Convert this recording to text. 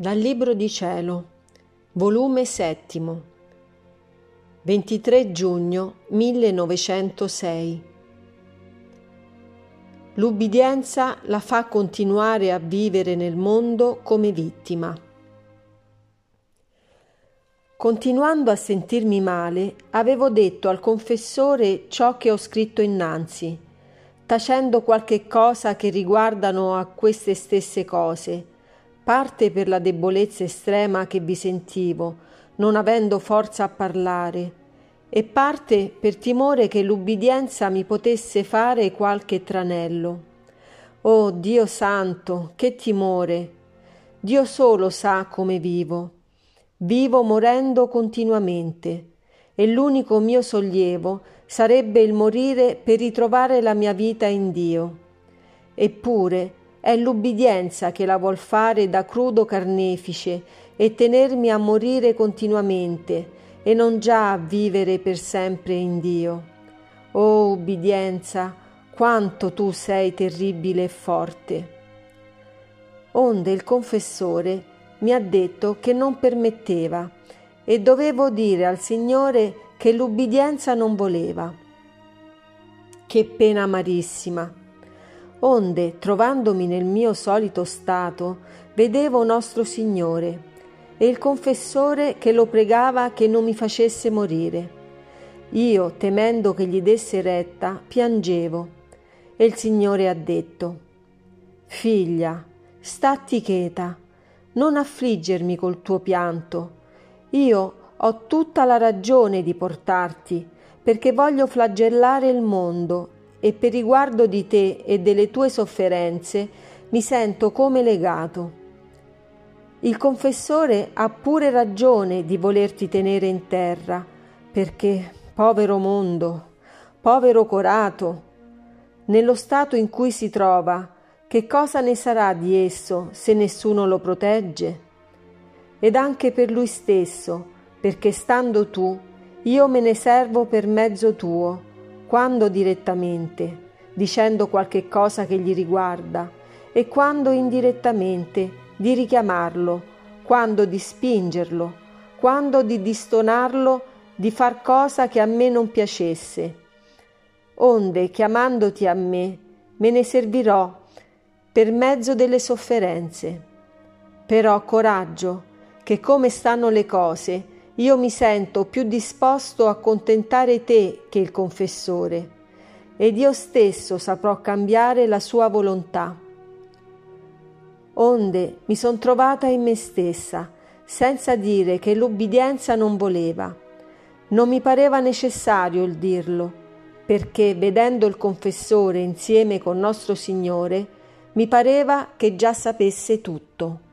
Dal Libro di Cielo, volume settimo, 23 giugno 1906. L'ubbidienza la fa continuare a vivere nel mondo come vittima. Continuando a sentirmi male, avevo detto al confessore ciò che ho scritto innanzi, tacendo qualche cosa che riguardano a queste stesse cose parte per la debolezza estrema che vi sentivo, non avendo forza a parlare, e parte per timore che l'ubbidienza mi potesse fare qualche tranello. Oh Dio santo, che timore! Dio solo sa come vivo. Vivo morendo continuamente, e l'unico mio sollievo sarebbe il morire per ritrovare la mia vita in Dio. Eppure, è l'ubbidienza che la vuol fare da crudo carnefice e tenermi a morire continuamente e non già a vivere per sempre in Dio. Oh ubbidienza, quanto tu sei terribile e forte. Onde il confessore mi ha detto che non permetteva e dovevo dire al Signore che l'ubbidienza non voleva. Che pena amarissima! Onde, trovandomi nel mio solito stato, vedevo nostro Signore e il confessore che lo pregava che non mi facesse morire. Io, temendo che gli desse retta, piangevo e il Signore ha detto, Figlia, statti cheta, non affliggermi col tuo pianto. Io ho tutta la ragione di portarti, perché voglio flagellare il mondo e per riguardo di te e delle tue sofferenze mi sento come legato. Il confessore ha pure ragione di volerti tenere in terra, perché, povero mondo, povero corato, nello stato in cui si trova, che cosa ne sarà di esso se nessuno lo protegge? Ed anche per lui stesso, perché stando tu, io me ne servo per mezzo tuo, quando direttamente, dicendo qualche cosa che gli riguarda, e quando indirettamente, di richiamarlo, quando di spingerlo, quando di distonarlo di far cosa che a me non piacesse. Onde, chiamandoti a me, me ne servirò per mezzo delle sofferenze. Però coraggio, che come stanno le cose, io mi sento più disposto a contentare te che il confessore, ed io stesso saprò cambiare la sua volontà. Onde mi son trovata in me stessa, senza dire che l'ubbidienza non voleva. Non mi pareva necessario il dirlo, perché vedendo il confessore insieme con nostro Signore, mi pareva che già sapesse tutto.